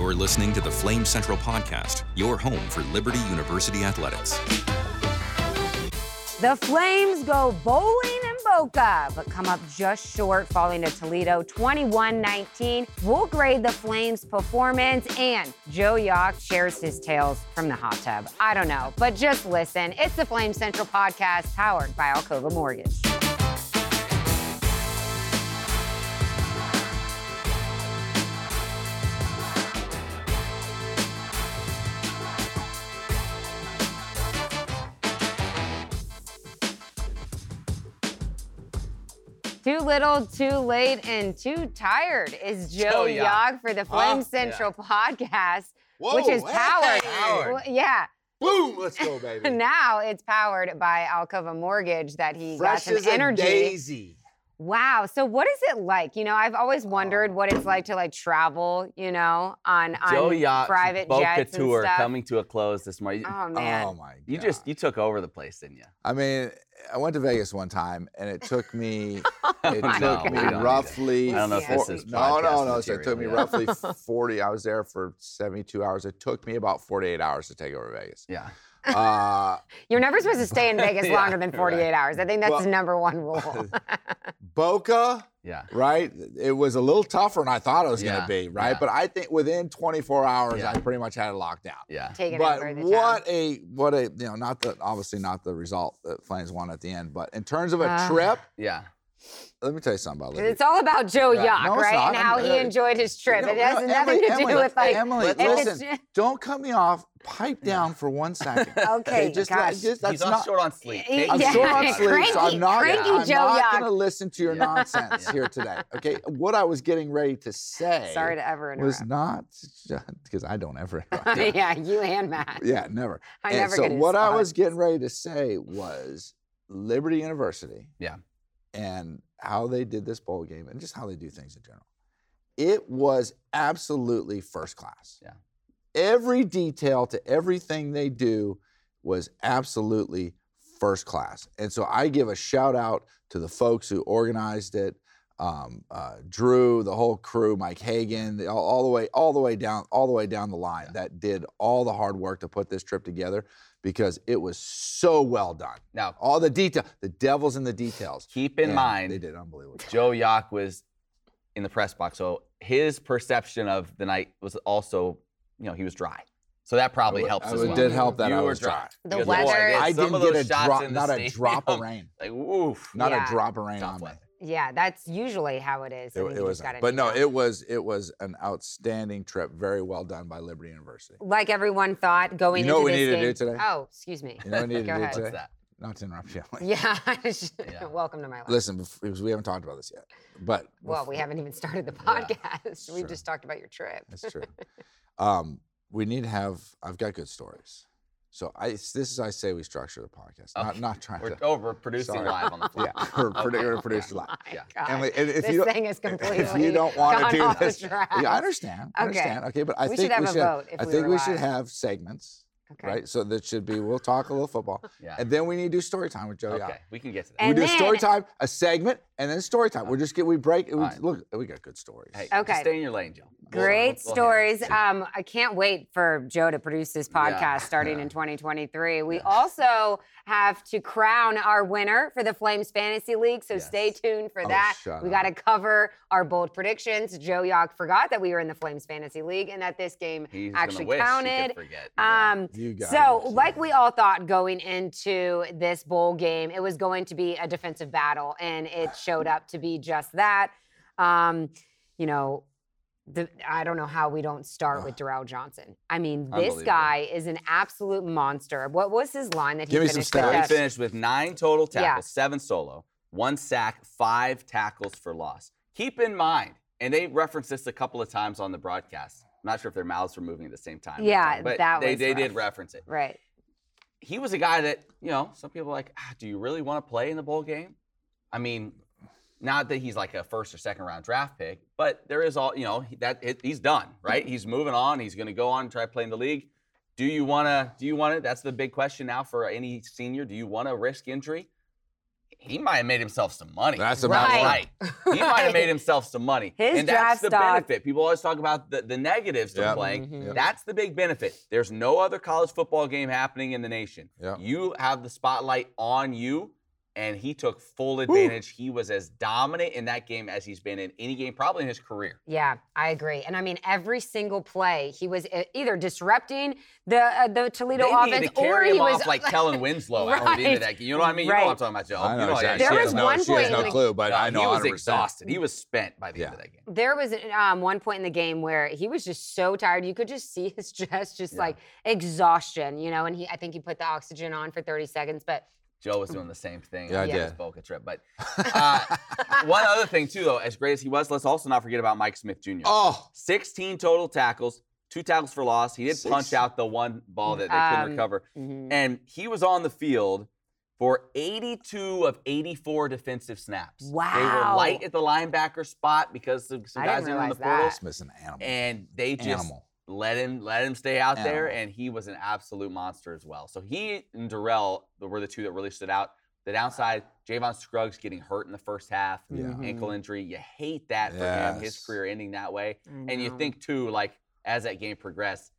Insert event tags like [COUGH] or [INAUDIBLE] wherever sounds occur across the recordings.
You're listening to the Flame Central Podcast, your home for Liberty University athletics. The Flames go bowling in Boca, but come up just short, falling to Toledo 21 19. We'll grade the Flames' performance, and Joe Yock shares his tales from the hot tub. I don't know, but just listen. It's the Flame Central podcast powered by Alcova Mortgage. Too little, too late, and too tired is oh, Joe, Joe Young Young. for the Flame Huh? Central podcast, Whoa, which is hey, powered. Powered. Well, yeah. Boom, let's go, baby. [LAUGHS] Now it's powered by Alcova Mortgage that he Fresh got some energy. Daisy. Wow. So what is it like? You know, I've always wondered what it's like to like travel, you know, on, on Joe Yacht private Boca jets tour and stuff. coming to a close this morning. Oh man. Oh my god. you just you took over the place, didn't you? I mean, I went to Vegas one time, and it took me. [LAUGHS] it my took God. me We don't need roughly. I don't know if four- this is no, no, no. So it took me material, roughly [LAUGHS] 40. I was there for 72 hours. It took me about 48 hours to take over Vegas. Yeah. Uh, [LAUGHS] You're never supposed to stay in Vegas [LAUGHS] Yeah, longer than 48 right. hours. I think that's Well- the number one rule. [LAUGHS] Boca, Yeah. right? It was a little tougher than I thought it was going to be, right? yeah. But I think within 24 hours, Yeah. I pretty much had it locked down. Yeah. Taking but over what town. a what a you know not the obviously not the result that Flames won at the end, but in terms of a Ah. trip, Yeah. Let me tell you something about Liberty. It's all about Joe Yeah. Yock, No, right? not. And how I'm- he uh, enjoyed his trip. No, it has no, nothing Emily, to do Emily, with like. Emily, [LAUGHS] if it's- listen, don't cut me off. Pipe down for one second. [LAUGHS] Okay, just, gosh. just that's He's on not. short on sleep. He- Take I'm it Yeah, short easy. on [LAUGHS] sleep, so I'm not. cranky I'm Joe not going to listen to your nonsense here today. Okay, what I was getting ready to say. Sorry to ever interrupt. was not because I don't ever yeah, you and Matt. yeah, never. I and never so get his what I was getting ready to say was Liberty University. Yeah. And how they did this bowl game and just how they do things in general. It was absolutely first class. Yeah. Every detail to everything they do was absolutely first class. And so I give a shout out to the folks who organized it. Um, uh, Drew, the whole crew, Mike Hagan, the, all, all the way, all the way down, all the way down the line that did all the hard work to put this trip together because it was so well done. Now, All the detail, the devil's in the details. keep in And mind they did unbelievable. Joe Yock was in the press box, so his perception of the night was also, you know, he was dry. So that probably It helps w- as it did help that you I was dry. The Because, weather- boy, I I didn't get a drop, in the not a drop of [LAUGHS] rain, Like, oof. not Yeah. a drop of rain Tough on me. Weather. Yeah, that's usually how it is. It, I mean, it was, but no, it was it was an outstanding trip. Very well done by Liberty University. like everyone thought going You know into what we need needed to do today? Oh, excuse me. You know what we [LAUGHS] needed Go to do ahead. today? What's that? Not to interrupt you. Yeah. [LAUGHS] Yeah. Welcome to my life. Listen, because we haven't talked about this yet, but well, we haven't even started the Yeah, podcast. [LAUGHS] we true. just talked about your trip. That's true. um, we need to have. I've got good stories. So I this is I say we structure the podcast. Oh, not Okay. not trying We're, to. oh, we're producing Sorry. live on the fly. [LAUGHS] Yeah, we're, Okay. produ- we're [LAUGHS] producing Oh live. my Yeah. [LAUGHS] God. And we- and if this you don't, thing is completely if you don't want to do off the this, track. yeah, I understand. I Okay. understand. Okay, but I We think should have we a should. vote if I we think were we should have segments, Okay. right? So that should be. We'll talk a little football, [LAUGHS] Yeah. and then we need to do story time with Joe. Okay, Young. we can get to that. And we do story time, a segment, and then story time. We're just get we break. We, Alright. Look, we got good stories. hey, Okay. just stay in your lane, Joe. We'll- Great we'll- we'll handle it. stories. Um, I can't wait for Joe to produce this Yeah. podcast starting Yeah. in 2023. We also have to crown our winner for the Flames Fantasy League, so Yes. stay tuned for Oh, that. shut We got to cover our bold predictions. Joe Yock forgot that we were in the Flames Fantasy League and that this game He's gonna actually wish he could counted. forget. Yeah. Um, You got so, it. like we all thought going into this bowl game, it was going to be a defensive battle, and it showed up to be just that. Um, you know, the, I don't know how we don't start with Durrell Johnson. I mean, this guy is an absolute monster. What was his line that he Give me some finished with? stats. He finished with nine total Yeah. tackles, seven solo, one sack, five tackles for loss. Keep in mind, and they referenced this a couple of times on the broadcast. I'm not sure if their mouths were moving at the same time. Yeah, time, but that they, was they did reference it. Right. He was a guy that, you know, some people are like, ah, do you really want to play in the bowl game? I mean, not that he's like a first or second round draft pick, but there is all, you know, that it, he's done, right? He's moving on. He's going to go on and try playing the league. Do you want to? Do you want to? That's the big question now for any senior. Do you want to risk injury? He might have made himself some money. That's about right. He might have made himself some money. [LAUGHS] His and that's draft the stock- benefit. People always talk about the, the negatives to Yep. playing. Mhm. Yep. That's the big benefit. There's no other college football game happening in the nation. Yep. You have the spotlight on you, and he took full advantage. He was as dominant in that game as he's been in any game, probably in his career. Yeah, I agree. And I mean, every single play, he was uh, either disrupting the uh, the Toledo they offense need to or carry he him was like Kellen Winslow [LAUGHS] out Right. into that game. You know what I mean? You know Right. what I'm talking about, Joe. I You know yeah, exactly. There she was has no, one she point has no clue, but No, I know he was 100%. exhausted. He was spent by the Yeah. end of that game. There was um, one point in the game where he was just so tired. You could just see his [LAUGHS] chest, just Yeah. like exhaustion, you know. And he, I think he put the oxygen on for 30 seconds. But Joe was doing the same thing Yeah, I on his did. Boca trip. But [LAUGHS] uh, one other thing too, though, as great as he was, let's also not forget about Mike Smith Jr. Oh, 16 total tackles, two tackles for loss. He did Six. punch out the one ball that they couldn't Um, recover, mhm. and he was on the field for 82 of 84 defensive snaps. Wow. They were Wow. light at the linebacker spot because of some guys didn't in the realize portal, that. Smith's an animal. and they just animal. Let him let him stay out there, and he was an absolute monster as well. So he and Durrell were the two that really stood out. The downside, Javon Scruggs getting hurt in the first half, Yeah. Ankle mm-hmm. injury. You hate that for him, his career ending that way. I And you think too, like as that game progressed,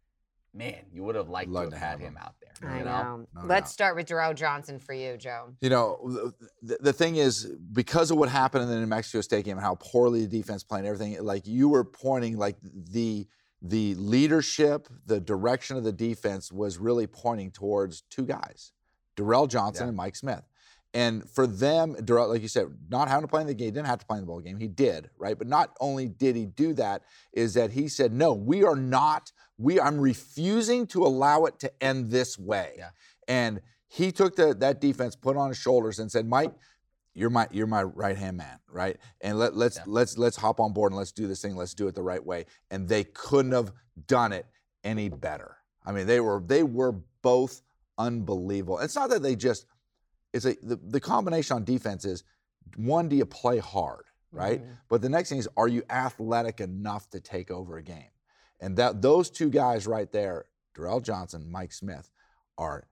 man, you would have liked Love to to have had have him him. out there. I you know. No Let's doubt. start with Durrell Johnson for you, Joe. You know, the, the thing is, because of what happened in the New Mexico State game and how poorly the defense played and everything, like you were pointing, like the the leadership, the direction of the defense was really pointing towards two guys, Durrell Johnson Yeah. and Mike Smith. And for them, Durrell, like you said, not having to play in the game, he didn't have to play in the bowl game. He did, right? But not only did he do that, is that he said, no, we are not, we I'm refusing to allow it to end this way. Yeah. And he took the, that defense, put it on his shoulders, and said, Mike, you're my you're my right hand man, right? And let, let's Yeah. let's let's hop on board and let's do this thing. Let's do it the right way. And they couldn't have done it any better. I mean, they were they were both unbelievable. It's not that they just it's a the, the combination on defense is one, do you play hard, right? Mhm. But the next thing is, are you athletic enough to take over a game? And that those two guys right there, Durrell Johnson, Mike Smith, are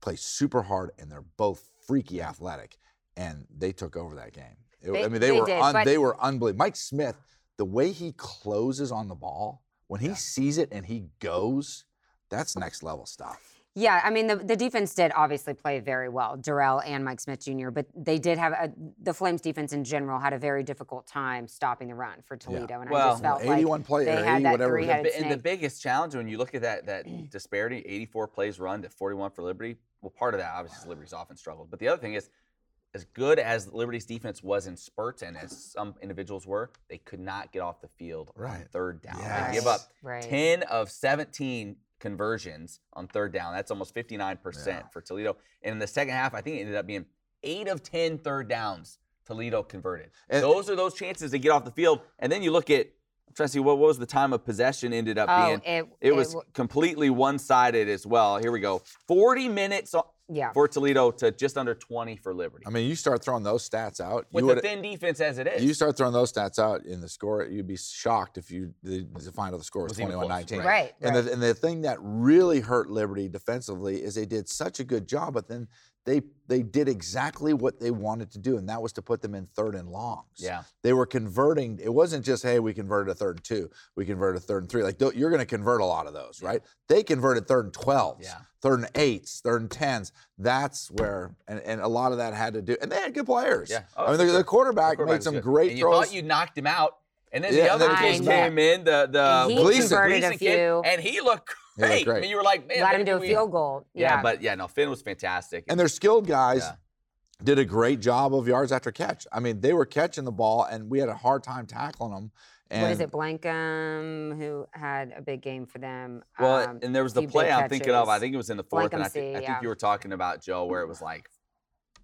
play super hard and they're both freaky athletic, and they took over that game. It- They- I mean, they, they were did, un, they were unbelievable. Mike Smith, the way he closes on the ball when he sees it and he goes, that's next level stuff. Yeah, I mean the, the defense did obviously play very well, Durrell and Mike Smith Jr. But they did have a, the Flames defense in general had a very difficult time stopping the run for Toledo, and I just felt 81 like play they had 80 that whatever. three-headed But- and the biggest challenge when you look at that that [CLEARS THROAT] disparity, 84 plays run to 41 for Liberty. Well, part of that obviously is Liberty's offense struggled, but the other thing is, as good as Liberty's defense was in spurts, and as some individuals were, they could not get off the field on third down. Yes. They give up Right. 10 of 17 conversions on third down. That's almost 59% Yeah. for Toledo. And in the second half, I think it ended up being eight of 10 third downs Toledo converted. And- those are those chances to get off the field. And then you look at, I'm trying to see what, what was the time of possession ended up Oh, being. it, It was w- completely one sided as well. Here we go. 40 minutes o- yeah. for Toledo to just under 20 for Liberty. I mean, you start throwing those stats out. With you the thin defense as it is. You start throwing those stats out in the score, you'd be shocked if you the, the final score was Was even 21 close, 19. right. Right. And, right. the, and the thing that really hurt Liberty defensively is they did such a good job, but then they they did exactly what they wanted to do, and that was to put them in third and longs. yeah. They were converting. It wasn't just, hey, we converted a third and two, we converted a third and three. Like you're going to convert a lot of those, right? They converted third and twelves, Yeah. third and eights, third and tens. That's where, and, and a lot of that had to do, and they had good players. Yeah. Oh, I mean, the, sure. the quarterback, The quarterback made some good. great and you throws. thought you knocked him out. And then Yeah, the other then he kid came back. in, the the And he Gleason. converted a Gleason kid, and he looked He looked great. great. I mean, you were like, man, Got him do a we- field goal. Yeah, Yeah. but yeah, no, Finn was fantastic. and their skilled guys Yeah. did a great job of yards after catch. I mean, they were catching the ball, and we had a hard time tackling them. And what is it, Blankham, who had a big game for them? Well, um, and there was the few play I'm thinking of. I think it was in the fourth, and I Blankham think, C, I think yeah. you were talking about Joe, where it was like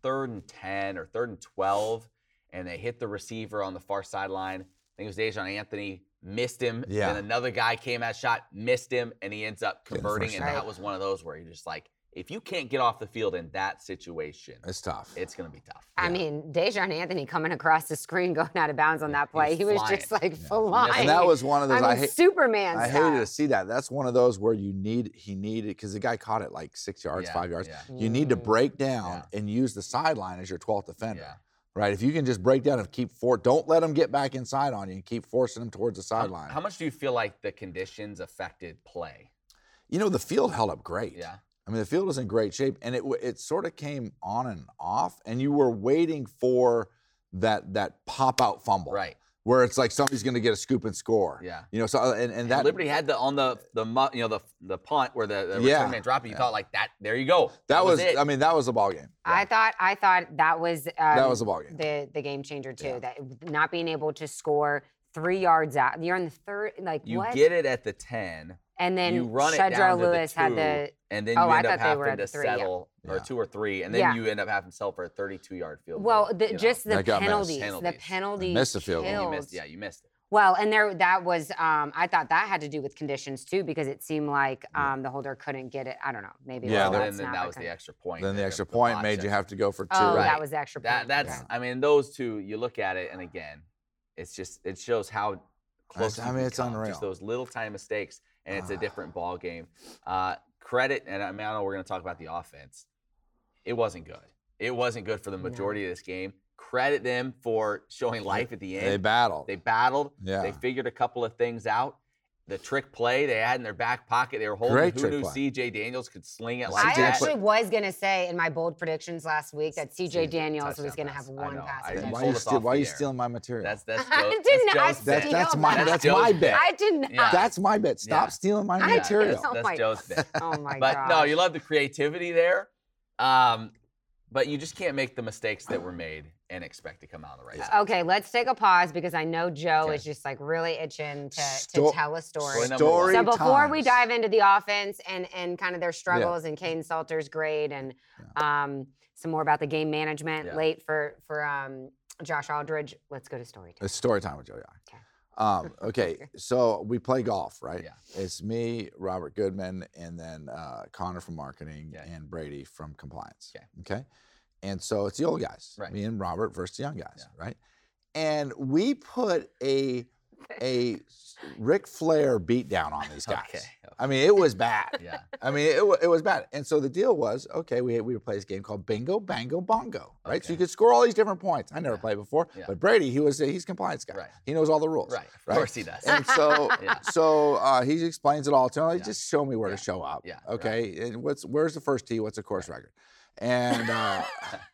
third and ten or third and twelve, and they hit the receiver on the far sideline. I think it was Dejon Anthony missed him. Yeah. Then another guy came at shot, missed him, and he ends up converting. And that was one of those where you're just like, if you can't get off the field in that situation, It's tough. it's going to be tough. I mean, Dejan Anthony coming across the screen, going out of bounds on that play. He's He was flying. just like Yeah. flying. and that was one of those I I, mean, hate. Superman I style. hated to see that. That's one of those where you need he needed because the guy caught it like six yards, Yeah, five yards. yeah. You need to Mm. break down and use the sideline as your 12th defender. Right? If you can just break down and keep for don't let them get back inside on you and keep forcing them towards the sideline. How, much do you feel like the conditions affected play? you know, the field held up great. Yeah. I mean, the field was in great shape, and it it sort of came on and off, and you were waiting for that that pop out fumble, Right. Where it's like somebody's going to get a scoop and score. Yeah. You know, so uh, and, and And that Liberty had the on the the mu- you know the the punt where the, the Yeah. return man dropped it. You thought like that. There you go. that was, it. I mean, that was a ball game. I thought I thought that was um, That was a ball game. the the game changer too. Yeah. That not being able to score three yards out. You're in the third, like you what? get it at the ten. and then you run it Shedro down to Louis the had the. And then Oh, you I end up thought they were having to the three, yeah. settle or Yeah. two or three, and then Yeah. you end up having to settle for a 32-yard field. Well, goal, the, you know. just the That got missed. penalties, the Penalties. penalties. Missed the field goal. you killed. missed. Yeah, you missed it. Well, and there that was um, I thought that had to do with conditions too because it seemed like um, the holder couldn't get it. I don't know. Maybe Yeah, Well, that and then snap, that was the extra point. Then the extra the point made you have to go for two. Oh, Right. that was the extra That that's. okay. I mean, those two. You look at it, and again, it's just it shows how close. I mean, it's become, unreal. Just those little tiny mistakes, and it's a Ah. different ball game. Uh, credit, and I mean, I know we're going to talk about the offense. It wasn't good. It wasn't good for the No. majority of this game. Credit them for showing life at the end. They battled. They battled. Yeah. They figured a couple of things out. The trick play they had in their back pocket, they were holding. Great Who knew play. C.J. Daniels could sling it like I CJ that? actually was gonna say in my bold predictions last week that C.J. CJ Daniels was gonna have one know. pass. I- why are you, us steal, why are you stealing my material? That's that's [LAUGHS] I Joe, didn't- I That's Joe's steal bet. that's my that. that's my bet. bet. I didn't. Yeah. That's my bet. Stop Yeah. stealing my I material. didn't. Oh That's my- Joe's bet. [LAUGHS] Oh my god. but no, you love the creativity there. Um, but you just can't make the mistakes that were made and expect to come out on the right side. Okay, let's take a pause because I know Joe Okay. is just like really itching to, to tell a story. Story number So before we dive into the offense and and kind of their struggles and Kaidon Salter's grade and um, some more about the game management Yeah. late for for um, Josh Aldridge, let's go to story time. It's story time with Joe Young. Okay. Um, okay, [LAUGHS] so we play golf, right? Yeah. It's me, Robert Goodman, and then uh, Connor from marketing Okay. and Brady from compliance. Okay. Okay. And so it's the old guys, Right. me and Robert versus the young guys, right? And we put a a Ric Flair beat down on these guys. Okay. I mean, it was bad. Yeah. I mean, it, it was bad. And so the deal was, okay, we we would play this game called Bingo, Bango, Bongo, right? So you Okay. could score all these different points. I never Yeah. played before, Yeah. but Brady, he was a, he's a compliance guy. Right. He knows all the rules. Right. Of Right. course he does. And so, [LAUGHS] Yeah. so uh, he explains it all to him. Like. Just show me where to show up. Yeah, right. Okay. And what's where's the first tee? What's the course record? And uh, [LAUGHS]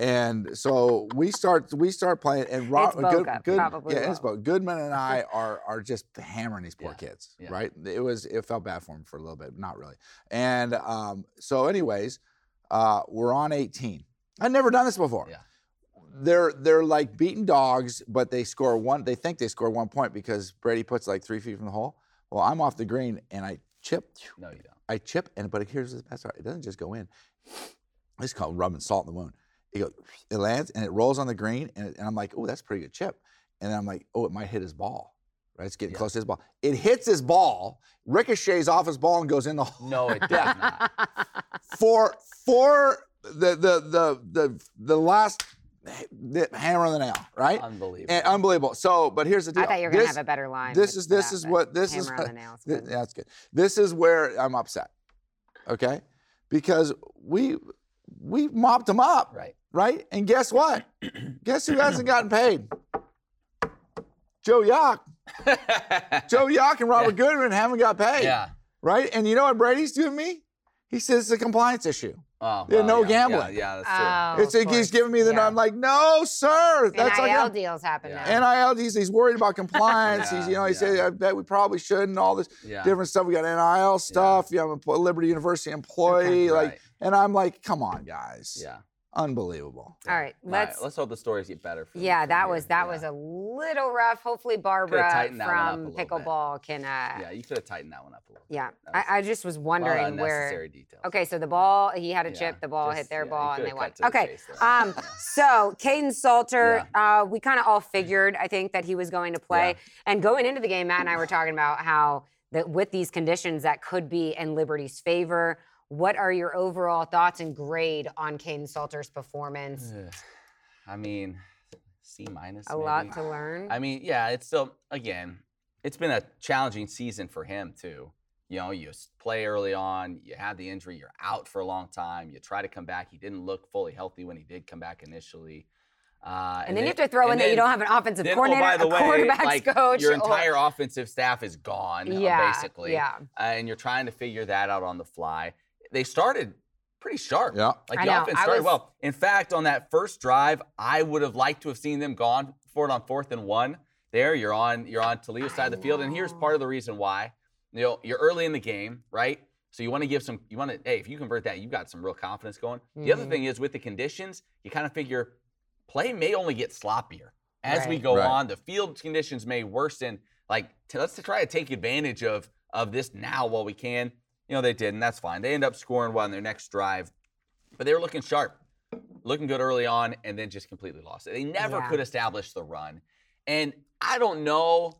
and so we start we start playing and Rob, It's Boca, probably yeah, it's will. Boca. Goodman and I [LAUGHS] are are just hammering these poor Yeah, kids. yeah. Right. It was it felt bad for him for a little bit, not really. And um, so, anyways, uh, we're on 18. I'd never done this before Yeah. they're they're like beaten dogs, but they score one. They think they score one point because Brady puts like three feet from the hole. Well, I'm off the green and I chip. No, you don't. I chip, and but here's the best part: it doesn't just go in. It's called rubbing salt in the wound. It goes, it lands and it rolls on the green, and, it- and I'm like, oh, that's a pretty good chip. And then I'm like, oh, it might hit his ball. Right, it's getting Yeah. close to his ball. It hits his ball, ricochets off his ball, and goes in the hole. No, it does not. [LAUGHS] for for the the the the the last the hammer on the nail, right? Unbelievable. And unbelievable. So, but here's the deal. I thought you were gonna have a better line. This is this for is what but this is. hammer on the nails. [LAUGHS] thi- good. yeah, that's good. This is where I'm upset. Okay, because we we mopped them up, right. right? And guess what? [CLEARS THROAT] guess who hasn't gotten paid? Joe Yock. [LAUGHS] Joe Yock and Robert Goodman haven't got paid, yeah. right? And you know what Brady's doing me? He says it's a compliance issue. Oh, Yeah, well, no yeah, gambling. Yeah, yeah, that's true. Oh, it's like he's giving me the. Yeah. I'm like, no, sir. That's NIL like a- deals happen Yeah. now. NIL. He's, he's worried about [LAUGHS] compliance. he's, you know, he Yeah, said. I bet we probably should, and all this yeah. different stuff. We got NIL stuff. Yeah, I'm a Liberty University employee. Like, Right. And I'm like, come on, guys. Yeah. Unbelievable. All right, All right, let's. let's hope the stories get better. From, yeah, that here. was that Yeah. was a little rough. Hopefully, Barbara tightened that one up a from little bit. pickleball can. Uh, Yeah, you could have tightened that one up a little. bit. yeah, I, I just was a lot of wondering where. unnecessary details. Okay, so the ball, he had a Yeah, chip, the ball hit their yeah, ball, and they won. cut to the Okay, um, so Kaidon Salter, uh, we kind of all [CLEARS THROAT] figured, I think, that he was going to play. Yeah. And going into the game, Matt and I were talking about how that with these conditions, that could be in Liberty's favor. What are your overall thoughts and grade on Kaidon Salter's performance? Ugh. I mean, C minus. A lot to learn. I mean, yeah, it's still again, it's been a challenging season for him too. You know, you play early on, you have the injury, you're out for a long time. You try to come back. He didn't look fully healthy when he did come back initially. Uh, and then you have to throw in that you don't have an offensive then, coordinator, oh, by the a way, quarterbacks like, coach. your or- entire offensive staff is gone, uh, yeah, basically. Yeah. Uh, and you're trying to figure that out on the fly. They started pretty sharp. Yeah. Like I the know, offense started was- well. In fact, on that first drive, I would have liked to have seen them gone for it on fourth and one. There, you're on you're on Toledo's side of the field, and here's part of the reason why. You know, you're early in the game, right? So you want to give some. You want to. Hey, if you convert that, you've got some real confidence going. The other Mhm. thing is with the conditions, you kind of figure play may only get sloppier as we go Right. on. The field conditions may worsen. Like t- let's try to take advantage of of this now while we can. You know, they did, and that's fine. They end up scoring one on their next drive, but they were looking sharp, looking good early on, and then just completely lost it. They never Yeah. could establish the run. And I don't know,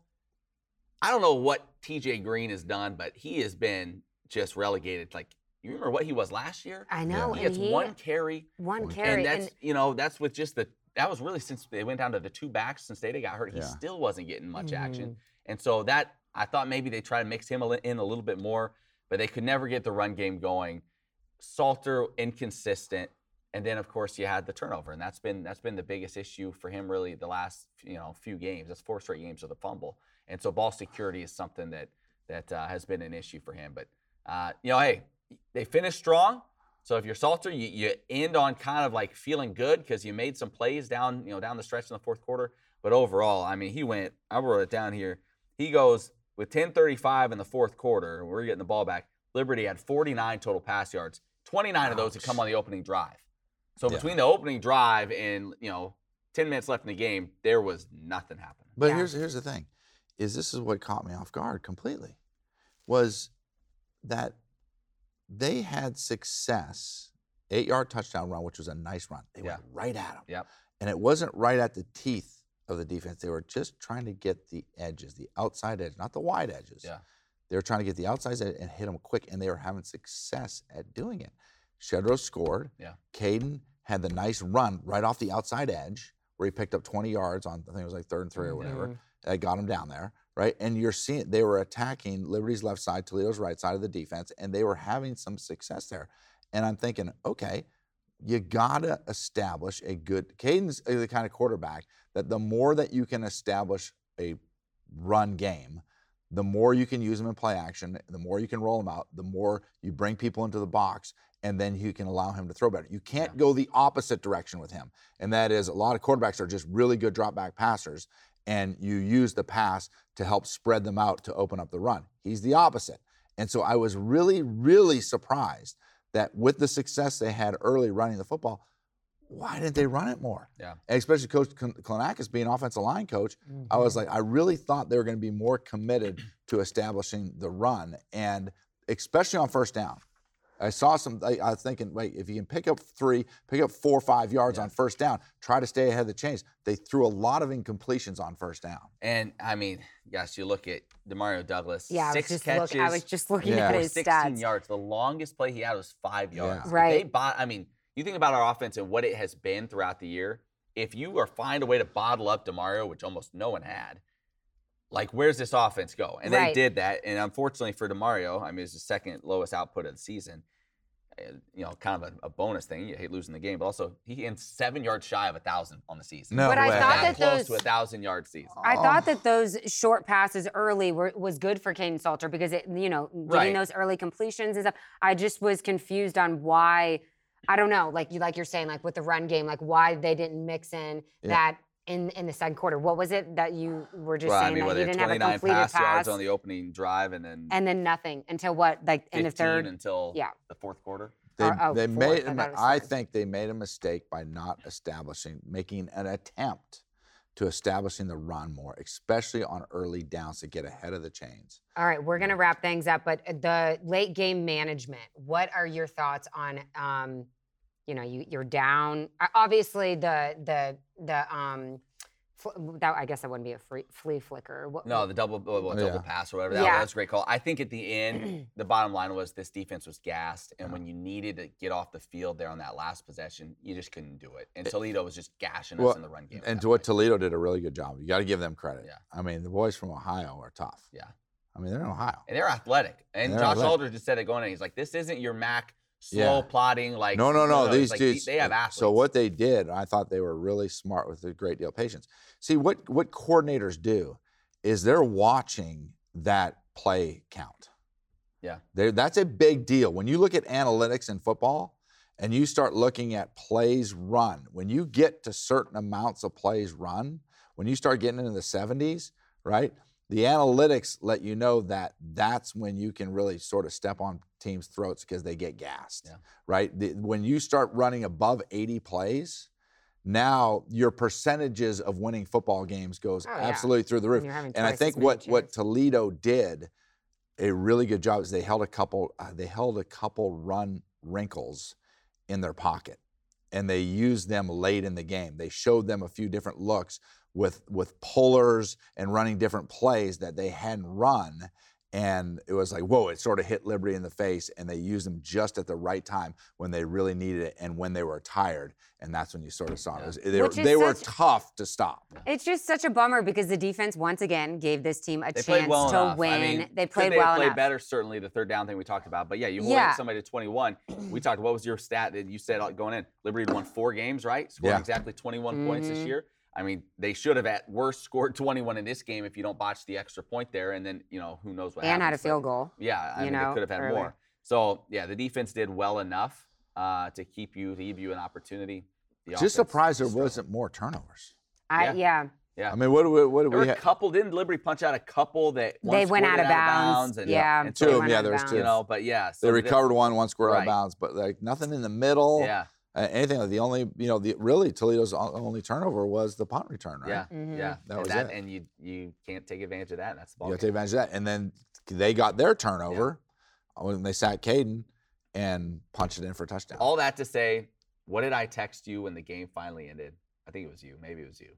I don't know what TJ Green has done, but he has been just relegated. Like, you remember what he was last year? I know. He and gets he, one carry, one one- carry. and that's and you know that's with just the that was really since they went down to the two backs since Dae Dae got hurt. He Yeah. still wasn't getting much Mm-hmm. action, and so that I thought maybe they try to mix him in a little bit more, but they could never get the run game going. Salter inconsistent, and then of course you had the turnover, and that's been that's been the biggest issue for him really the last you know few games. That's four straight games of the fumble, and so ball security is something that that uh, has been an issue for him. But uh, you know, hey, they finished strong. So if you're Salter, you, you end on kind of like feeling good because you made some plays down, you know, down the stretch in the fourth quarter. But overall, I mean, he went. I wrote it down here. He goes with 10:35 in the fourth quarter. We're getting the ball back. Liberty had 49 total pass yards. 29 of those had come on the opening drive. So Yeah. between the opening drive and you know 10 minutes left in the game, there was nothing happening. But Yeah. here's here's the thing, is this is what caught me off guard completely, was that they had success, eight yard touchdown run, which was a nice run. They Yeah. went right at them, Yep. and it wasn't right at the teeth of the defense. They were just trying to get the edges, the outside edge, not the wide edges. Yeah. They were trying to get the outside edge and hit them quick, and they were having success at doing it. Shedro scored. Yeah. Kaidon had the nice run right off the outside edge where he picked up 20 yards on, I think it was like third and 3 or whatever. Mhm. That got him down there, right? And you're seeing they were attacking Liberty's left side, Toledo's right side of the defense, and they were having some success there. And I'm thinking, okay, you gotta establish a good. Kaidon's the kind of quarterback that the more that you can establish a run game, the more you can use them in play action, the more you can roll them out, the more you bring people into the box, and then you can allow him to throw better. You can't Yeah. go the opposite direction with him, and that is a lot of quarterbacks are just really good drop back passers, and you use the pass to help spread them out to open up the run. He's the opposite. And so I was really, really surprised that with the success they had early running the football, why didn't they run it more? Yeah. And especially Coach Kl- Klonakis being offensive line coach, I was mm-hmm. like, I really thought they were going to be more committed to establishing the run, and especially on first down. I saw some. I, I was thinking, wait, if you can pick up three, pick up four or five yards Yeah. on first down, try to stay ahead of the chains. They threw a lot of incompletions on first down. And I mean, yes, you look at Demario Douglas. Yeah, I was six just catches. look, I was just looking Yeah. at for his 16 stats. yards. The longest play he had was five yards. If Right. They bought, I mean, you think about our offense and what it has been throughout the year. If you are find a way to bottle up Demario, which almost no one had, like where's this offense go? And Right. they did that. And unfortunately for Demario, I mean, it's the second lowest output of the season. Uh, You know, kind of a, a bonus thing. You hate losing the game, but also he ends seven yards shy of a thousand on the season. No But I thought that that close those- to a thousand yard season. I Oh. thought that those short passes early were was good for Kaidon Salter because it, you know, getting Right. those early completions and stuff. I just was confused on why. I don't know, like you like you're saying, like with the run game, like why they didn't mix in Yeah. that in in the second quarter. What was it that you were just well, I saying mean, that well, he they had didn't have a 29 completed pass, pass, yards on the opening drive, and then and then nothing until what, like in the third? until yeah. the fourth quarter. They, Or- oh, they fourth. made. I a mi- thought it was I think they made a mistake by not establishing, making an attempt to establishing the run more, especially on early downs to get ahead of the chains. All right, we're gonna wrap things up, but uh, the late game management. What are your thoughts on? Um, you know, you you're down. Obviously, the the the um, Fl- That I guess that wouldn't be a free, flea flicker. What, No, the double well, well, double Yeah. pass or whatever. That, Yeah. that was a great call. I think at the end, [CLEARS THROAT] the bottom line was this defense was gassed, and when you needed to get off the field there on that last possession, you just couldn't do it. And Toledo was just gashing us Well, in the run game. And to what. Toledo did a really good job. You got to give them credit. Yeah. I mean, the boys from Ohio are tough. Yeah. I mean, they're in Ohio. and they're athletic. And They're Josh athletic. Aldridge just said it going in. He's like, this isn't your MAC slow Yeah. plotting like no, no, no. These like, dudes. they have athletes. So what they did, I thought they were really smart with a great deal of patience. See, what what coordinators do is they're watching that play count. Yeah. They, that's a big deal. When you look at analytics in football and you start looking at plays run, when you get to certain amounts of plays run, when you start getting into the 70s, right? The analytics let you know that that's when you can really sort of step on teams' throats because they get gassed, Yeah. right? The, when you start running above 80 plays, now your percentages of winning football games goes Oh, yeah. absolutely through the roof. And I think what what. Toledo did a really good job is they held a couple uh, they held a couple run wrinkles in their pocket and they used them late in the game. They showed them a few different looks with with pullers and running different plays that they hadn't run and it was like whoa it sort of hit liberty in the face and they used them just at the right time when they really needed it and when they were tired and that's when you sort of saw it. It was- they, were, Which is they were tough to stop It's just such a bummer because the defense once again gave this team a They chance played well to enough. win. I mean, they played they well have played enough. better. Certainly, the third down thing we talked about. But yeah, you hold Yeah. somebody to 21. We talked. What was your stat that you said uh, going in? Liberty had won four games, right? Scoring Yeah. exactly 21 points this Mhm. year. I mean, they should have at worst scored [LAUGHS] 21 in this game if you don't botch the extra point there, and then you know who knows what. and had a happens, but- field goal. Yeah, I you mean, know, they could have had earlier. more. So yeah, the defense did well enough uh, to keep you, to give you an opportunity. The just surprised there wasn't more turnovers I, Yeah. yeah. Yeah. I mean, what do we, what do we a have? couple. Didn't Liberty punch out a couple that one They went out squirted of bounds. and, Yeah, and Two of them, yeah, out of there was two. you know, but yeah, so they the- recovered one, one square out of bounds, but like nothing in the middle. Yeah, uh, anything. like The only, you know, the really Toledo's only turnover was the punt return, right? yeah, Mhm. yeah. That and was that, it. and you you can't take advantage of that. That's the ball You got to take advantage of that. And then they got their turnover when they sacked Kaidon and punched it in for a touchdown. All that to say, what did I text you when the game finally ended? I think it was you. Maybe it was you.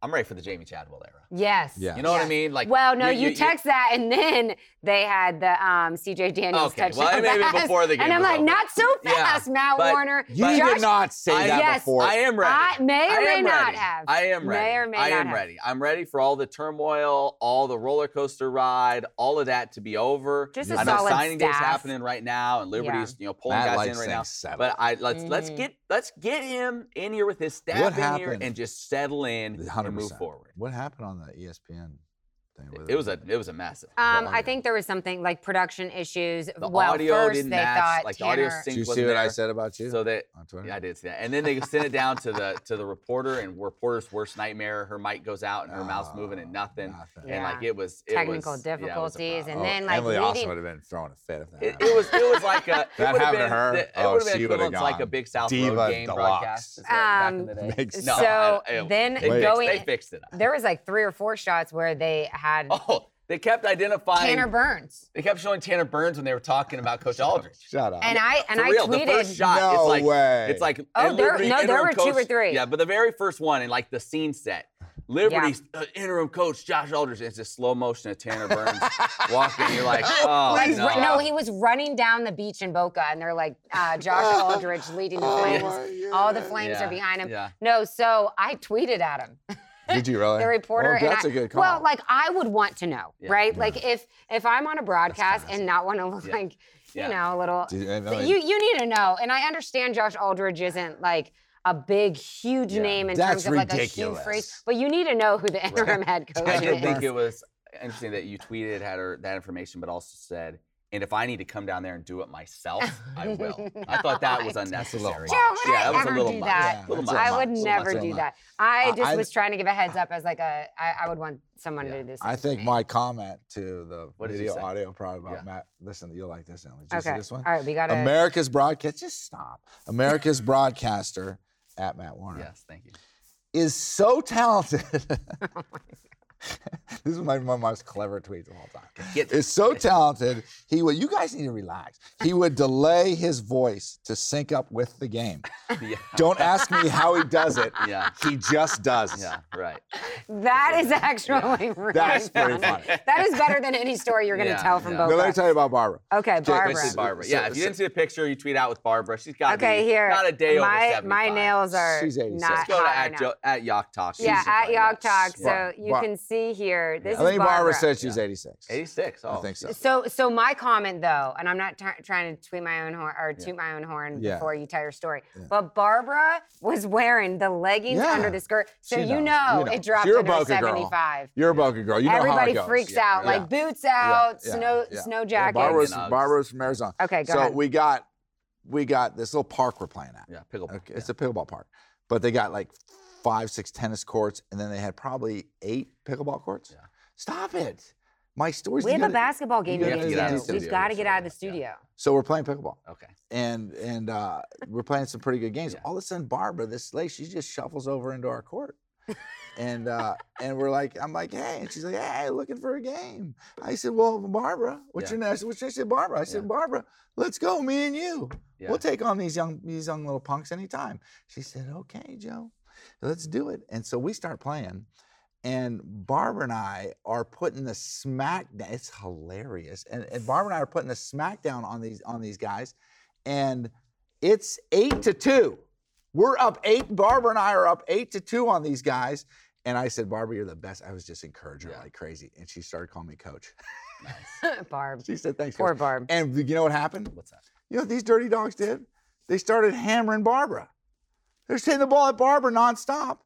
I'm ready for the Jamey Chadwell era. Yes. Yeah. You know what I mean? Like, well, no, you, text that, and then they had the um, C.J. Daniels Okay, touchdown well, maybe pass, before the game and I'm was like, over. not so Yeah, fast, Matt but- Warner. you but- did not say I- that Yes, before. I am ready. I may or I may am not ready. have. I am May ready. or may I not am have. ready. I'm ready for all the turmoil, all the roller coaster ride, all of that to be over. Just a I know solid signing day's staff. happening right now, and Liberty's you know pulling Matt guys in right things now. settled. But I let's let's Mhm. get let's get him in here with his staff in here and just settle in 100%. move forward. What happened on the ESPN thing? with It was a it was a massive. Um, I think there was something like production issues. The well, audio first didn't they match, thought like the Tanner, audio sync Did you see wasn't what I there. said about you So that on Twitter? yeah, I did see that. And then they sent it down to the to the reporter, and reporter's worst nightmare. Her mic goes out, and her mouth's moving, and Oh, nothing. nothing. And Yeah. like it was it Technical was, yeah, it was a difficulties, problem. and Oh, then like Emily leading. also would have been throwing a fit if that. It, happened. it was it was like a [LAUGHS] it That would have happened to been her? it Oh, would have been she would've equivalent to like a gone big South Diva Road game Deluxe. broadcast is back in Um, the day. Makes No, so I- I- then they Wait. going, they fixed it. Up. there was like three or four shots where they had Oh, they kept identifying. Tanner Burns, They kept showing Tanner Burns when they were talking about Coach Aldridge. Shut up. and I and For I real, tweeted. the first shot, No it's like way. it's like Oh, and there- Liberty no, there interim were two or three. Yeah, but the very first one and like the scene set. Liberty's uh, interim coach Josh Aldridge. is just slow motion of Tanner Burns [LAUGHS] walking. You're like, [LAUGHS] oh Like, no. no, he was running down the beach in Boca, and they're like, uh, Josh [LAUGHS] Aldridge leading the Oh Flames. All the Flames Yeah, are behind him. yeah. No, so I tweeted at him. Did you really? [LAUGHS] the reporter. Well, and that's I- a good call. Well, like I would want to know, Yeah. right? Like if if I'm on a broadcast and not want to look Yeah. like, Yeah. you know, a little. Did you- I know you you need to know, and I understand Josh Aldridge isn't like a big, huge Yeah. name in That's terms of like a huge ridiculous. phrase, but you need to know who the interim head [LAUGHS] coach I is. did think it was interesting that you tweeted had her that information, but also said, and if I need to come down there and do it myself, I will. [LAUGHS] I thought that was unnecessary. much. Joe, would yeah, I that was a ever do much. that? Yeah, Little that's much. I a would lot, never do much. that. I I- just I- was trying to give a heads up as like a. I, I would want someone Yeah. to do this. I think my comment to the What did video audio probably about Yeah. Matt. Listen, you'll like this. Emily. Did you see Okay. this one? All right, we got to. America's broadcast. Just stop. America's broadcaster at Matt Warner Yes, thank you. is so talented [LAUGHS] [LAUGHS] oh [LAUGHS] this is my, my most clever tweets of all time. Get- is so talented. He would. You guys need to relax. He would delay his voice to sync up with the game. [LAUGHS] Yeah. Don't ask me how he does it. [LAUGHS] Yeah. He just does. Yeah, right. That is actually really That's pretty funny. funny. That is better than any story you're going to Yeah, tell from yeah. Boca. Now, let me tell you about Barbara. Okay, Barbara. Quickly, Barbara. So- Yeah, if you didn't see the picture, you tweet out with Barbara. She's got Okay, here. Not a day my, over 75. My nails are She's 86. not Let's go to at, right jo- at Yock Talk. She's Yeah, at funny Yog guy. Talk. Yeah. So you Bar- can see here. This I is think Barbara, Barbara. said she's 86. 86. Oh. I think so. So, so my comment though, and I'm not try- trying to tweet my own horn or toot my own horn Yeah. before you tell your story, but Barbara was wearing the leggings Yeah. under the skirt, so you know, you know. it dropped You're a under Boca girl. 75. You're a Boca girl. You know Everybody how it goes. freaks Yeah, out, yeah. like boots out, Yeah, snow yeah. snow Yeah, jackets. Barbara's, Uggs. Barbara's from Arizona. Okay, go so ahead. we got we got this little park we're playing at. Yeah, pickleball. Okay, it's a pickleball park, but they got like five, six tennis courts, and then they had probably eight pickleball courts. Yeah. Stop it. My story's we have a basketball game You to have to get out of the We've studio. got to get out of the Yeah. studio. So we're playing pickleball, Okay. and and uh, we're playing some pretty good games. Yeah. All of a sudden, Barbara, this lady, she just shuffles over into our court. and uh, and we're like, I'm like, hey, and she's like, hey, looking for a game. I said, well, Barbara, what's Yeah. your name? I said, what's your name? She said, Barbara. I said, Yeah. Barbara, let's go, me and you. Yeah. We'll take on these young these young little punks anytime. She said, okay, Joe, let's do it. And so we start playing. And Barbara and I are putting the smack down. It's hilarious. And, and Barbara and I are putting the smackdown on these on these guys. And it's eight to two. We're up eight. Barbara and I are up eight to two on these guys. And I said, Barbara, you're the best. I was just encouraging her Yeah. like crazy. And she started calling me coach. Nice. [LAUGHS] Barb. she said, thanks. Poor coach." Barb. And you know what happened? What's that? You know what these dirty dogs did? They started hammering Barbara. They're hitting the ball at Barbara nonstop.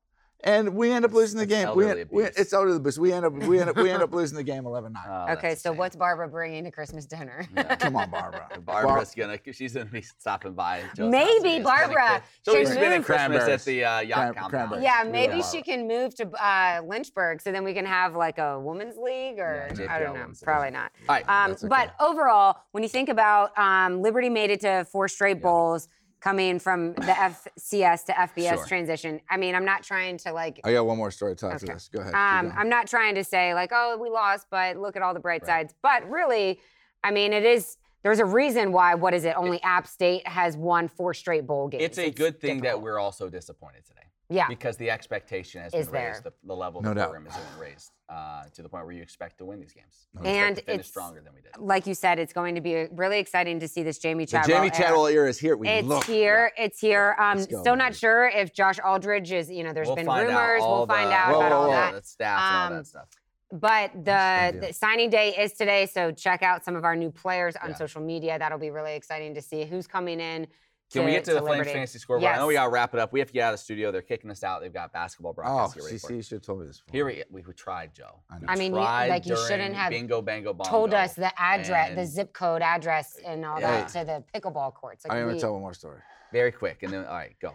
And we end up losing the game. We, elderly we, abuse. it's elderly abuse. We end up we end up we end up losing the game 11-9. [LAUGHS] Oh, Okay, so shame. what's Barbara bringing to Christmas dinner? [LAUGHS] Yeah. Come on, Barbara. [LAUGHS] Barbara's gonna. She's gonna be stopping by. Joe's Maybe and Barbara She'll be should spending Christmas at the uh, yacht Cran- compound. Yeah, maybe Yeah. she can move to uh, Lynchburg, so then we can have like a women's league, or Yeah, I don't know, ones. probably not. All right. Um, okay. But overall, when you think about um, Liberty made it to four straight bowls, coming from the FCS to FBS Sure. transition. I mean, I'm not trying to like. I got one more story to talk to Okay. this. Go ahead. Um. I'm not trying to say like, oh, we lost, but look at all the bright Right. sides. But really, I mean, it is. There's a reason why. What is it? Only App State has won four straight bowl games. It's a good thing that we're also disappointed today. Yeah. Because the expectation has Is been there. raised, the, the level of No the doubt. program has been raised uh, to the point where you expect to win these games. No You expect And to finish it's- stronger than we did. like you said, it's going to be really exciting to see this Jamey the Chadwell. Jamey era. Chadwell era is here. We It's look. here. It's here. Um, Let's go, still not baby. sure if Josh Aldridge is. You know, there's we'll been find rumors. All we'll find the, out Whoa, about whoa, all whoa. that. The stats and all Um, that stuff. But the, the signing day is today, so check out some of our new players on Yeah. social media. That'll be really exciting to see who's coming in. Can we get to, the Flames fantasy scoreboard? I know we got to wrap it up. We have to get out of the studio. They're kicking us out. They've got basketball Oh, broadcasts. to get ready CC, you should have told me this. Before. Here we, we we tried, Joe. I know. I mean, you- like, you shouldn't have bingo bango bongo. Told us the address, the zip code address, and all Yeah. that to the pickleball courts. Like I'm gonna tell one more story. very quick, and then all right, go.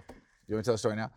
You want to tell the story now?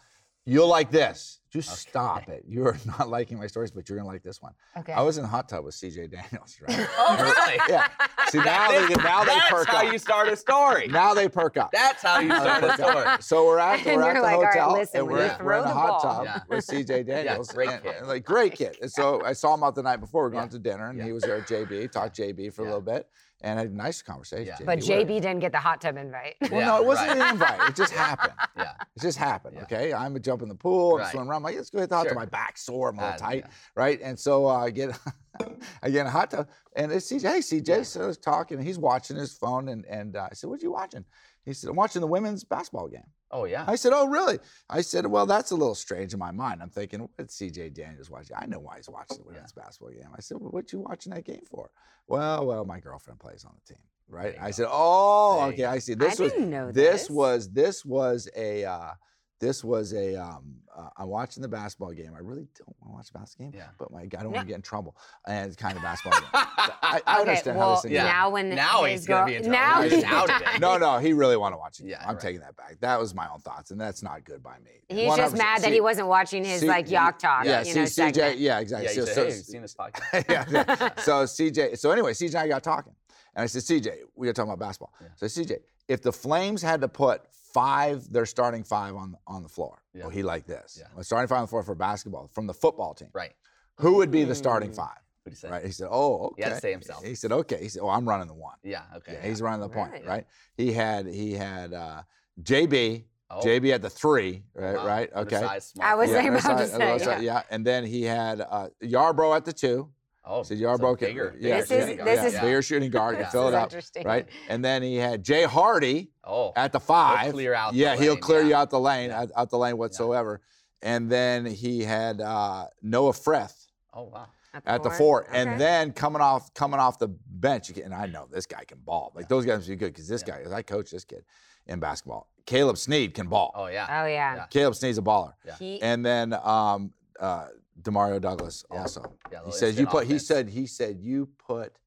You'll like this. Just stop it. You are [LAUGHS] not liking my stories, but you're going to like this one. Okay. I was in the hot tub with CJ Daniels, right? [LAUGHS] Oh, really? [LAUGHS] yeah. See, now they, now they That's how you start a story. Now they perk up. That's how you start a story. So we're at, And we're at you're the like, all right, hotel listen, and we're, you we're in the the hot ball- tub Yeah. with CJ Daniels. great and- kid. and, like great kid. And so I saw him out the night before. We were going Yeah. to dinner, and Yeah. he was there at JB. Talked JB for a little bit, and had a nice conversation. Yeah. but JB. JB didn't get the hot tub invite. Well, Yeah, no, it wasn't right. an invite. It just [LAUGHS] happened. Yeah. It just happened. Yeah. Okay, I'm a jump in the pool. I'm Right. swimming around. I'm like, let's go hit the hot Sure. tub. My back's sore. I'm a little Uh, tight, yeah. right? And so uh, I get, [LAUGHS] I get in a hot tub, and it's CJ. Hey, CJ. So I was talking, and he's watching his phone, and and uh, I said, "What are you watching?" He said, "I'm watching the women's basketball game." Oh yeah. I said, "Oh, really?" I said, "Well, that's a little strange in my mind." I'm thinking, "What's CJ Daniels watching?" I know why he's watching the women's basketball game. I said, well, "What you watching that game for?" Well, well, my girlfriend plays on the team, right? I go. said, "Oh, There okay. I see." This was didn't know this this. was this was a uh, this was a um, uh, I'm watching the basketball game. I really don't want to watch the basketball game, Yeah. but my I don't No. want to get in trouble. And it's kind of [LAUGHS] basketball game. I, I okay, understand well, how this thing Yeah. goes. now when Now his he's gonna be in trouble. Now Now he's he's [LAUGHS] outed it. No, no, he really want to watch it. Yeah, I'm right. taking that back. That was my own thoughts, and that's not good by me. He's just 100%. mad that he wasn't watching his see- like Yock Talk. Yeah, you see, know, CJ. segment. Yeah, exactly. Yeah, you so, said, so- hey, have you seen this [LAUGHS] podcast? yeah, yeah. So CJ. So anyway, CJ and I got talking, and I said, CJ, we were talking about basketball. Yeah. So CJ, if the Flames had to put five, their starting five on on the floor, Yeah. well, he liked this. Yeah. Well, starting five on the floor for basketball from the football team. Right. who would be the starting five? What do you say? Right? He said, "Oh, okay." He had to say himself. He said, "Okay." He said, "Oh, I'm running the one." Yeah. Okay. Yeah, he's running the point, Right. right? He had he had uh, JB. Oh, JB at the three, right? wow. right? Okay. Undersized, smart I was forward. saying about to say, undersized, yeah. yeah. And then he had uh, Yarbrough at the two. Oh, So so Yarbrough can, bigger, yeah, This is- shooting yeah, guard. this yeah, is- bigger shooting guard, Yeah. can fill This it is up, interesting. right? And then he had Jay Hardy Oh, at the five. clear out the yeah, he'll lane, clear you out the lane, Yeah. out, out the lane whatsoever. And then he had uh, Noah Frith oh wow. at the four, Okay. and then coming off coming off the bench, and I know this guy can ball. Like those guys must be good because this Yeah. guy, I coach this kid in basketball. Caleb Snead can ball. Oh yeah. Oh yeah. Yeah. Caleb Snead's a baller. Yeah. He, And then um, uh, Demario Douglas Yeah. also. Yeah, he little says you instant put. He said he said you put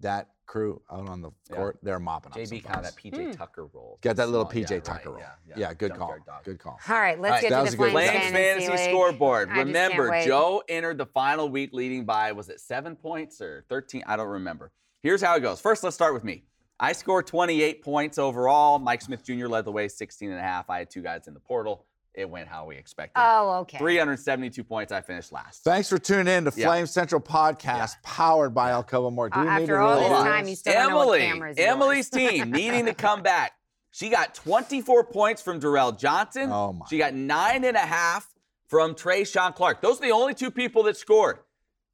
that crew out on the Yeah. court. They're mopping up. JB kind of that PJ hmm. Tucker role. Got that little Small- yeah, PJ right, Tucker roll. Yeah, Yeah, good call. Good call. all right, let's All right, get that to was the a good Flames, fantasy, fantasy league. scoreboard. I Remember. Joe entered the final week leading by was it seven points or thirteen? I don't remember. Here's how it goes. First, let's start with me. I scored 28 points overall. Mike Smith Jr. led the way, 16 and a half. I had two guys in the portal. It went how we expected. Oh, okay. 372 points. I finished last. Thanks for tuning in to Yeah. Flame Central Podcast, powered by Alcova More. Do Uh, we need after to all really this do time, you still don't know what Emily, camera yours. Emily's team [LAUGHS] needing to come back. She got 24 points from Durrell Johnson. Oh, my. She got nine and a half from Trey Sean Clark. Those are the only two people that scored.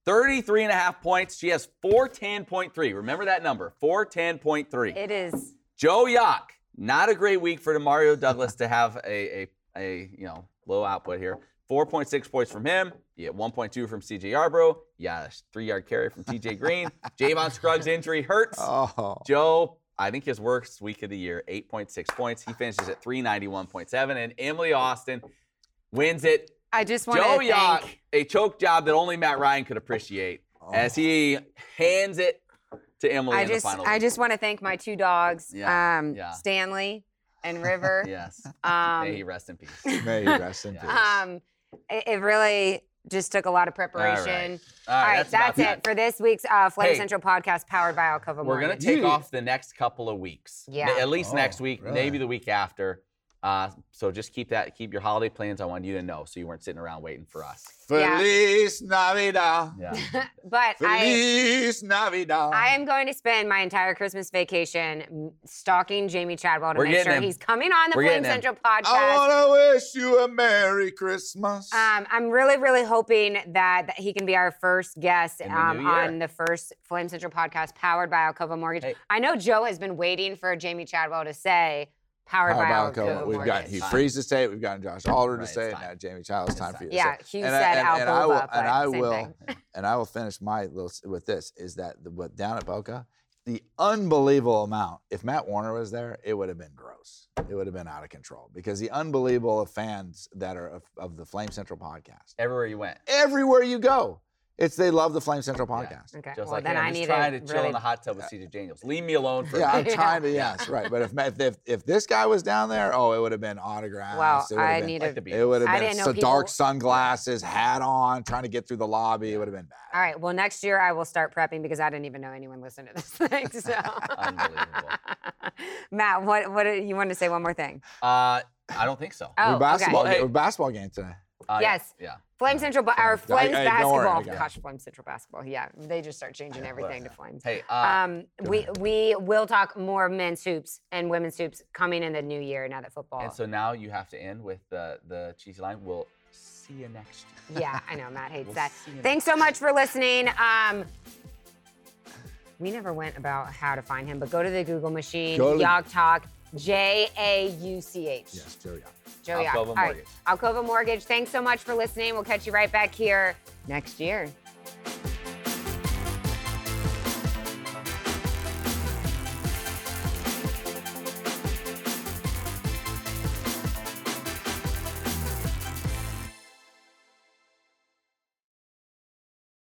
33 and a half points. She has 410.3. Remember that number, 410.3. It is. Joe Yock, not a great week for Demario Douglas to have a, a, a you know low output here. 4.6 points from him. You get 1.2 from CJ Yarbrough. Yeah, a three-yard carry from TJ Green. [LAUGHS] Javon Scruggs injury hurts. Oh, Joe, I think his worst week of the year, 8.6 points. He finishes at 391.7. And Emily Austin wins it. I just want Joe to Yock, thank. a choke job that only Matt Ryan could appreciate as he hands it to Emily I in just, the final. I week. just want to thank my two dogs, Yeah, um, yeah. Stanley and River. [LAUGHS] Yes. Um, [LAUGHS] May he rest in peace. may you rest in peace. um, it, it really just took a lot of preparation. All All right, that's, that's, about it for this week's uh, Flame Hey. Central podcast powered by Alcova We're gonna take You- off the next couple of weeks. Yeah. At least Oh, next week, really? maybe the week after. Uh, so just keep that, keep your holiday plans. I wanted you to know, so you weren't sitting around waiting for us. Yeah. Feliz Navidad. Yeah. [LAUGHS] [LAUGHS] but I, Feliz Navidad. I am going to spend my entire Christmas vacation mm, stalking Jamey Chadwell to We're make sure him. he's coming on the We're Flame Central him. Central I want to wish you a Merry Christmas. Um, I'm really, really hoping that, that he can be our first guest the um, on the first Flame Central podcast powered by Alcova Mortgage. Hey. I know Joe has been waiting for Jamey Chadwell to say powered How by about Alcova Alcoa? We've Mortgage. got Hugh Freeze to say it. We've gotten Josh Alder to say it. fine. Now Jamey Child. It's It's time for fine. you to yeah, say. Hugh And- said and- and I will- and I will- and I will finish my little with this is that the, what down at Boca, the unbelievable amount. If Matt Warner was there, it would have been gross. It would have been out of control because the unbelievable of fans that are of, of the Flame Central podcast. Everywhere you went. Everywhere you go, it's they love the Flame Central Yeah. podcast. Okay, Just well like, then hey, I I'm need trying to to chill really in the hot tub with CJ Daniels. Leave me alone for Yeah, a I'm trying to. [LAUGHS] Yes, right. But if if if, if this guy was down there, oh, it would have been autographs. Well, it would have I been, need Like to. the It would have I been didn't know so people- dark sunglasses, hat on, trying to get through the lobby. It would have been bad. All right. Well, next year I will start prepping because I didn't even know anyone listened to this [LAUGHS] thing. So. [LAUGHS] Unbelievable. Matt, what what you wanted to say? One more thing. Uh, I don't think so. Oh, We're basketball, okay. we're basketball game today. Uh, Yes. Yeah. Flame Central, ba- or I- Flames I- don't I basketball. got it. Gosh, Flame Central basketball. Yeah, they just start changing everything to Flames. Hey, uh, Um, we we will talk more men's hoops and women's hoops coming in the new year now that football. and so now you have to end with the the cheesy line. We'll see you next year. yeah, I know Matt hates [LAUGHS] We'll that. Thanks so much for listening. Um, we never went about how to find him, but go to the Google machine. Go Yock Talk, J A U C H. Yes, Joe Young. Joe Alcova All right, Mortgage. Alcova Mortgage. Thanks so much for listening. We'll catch you right back here next year.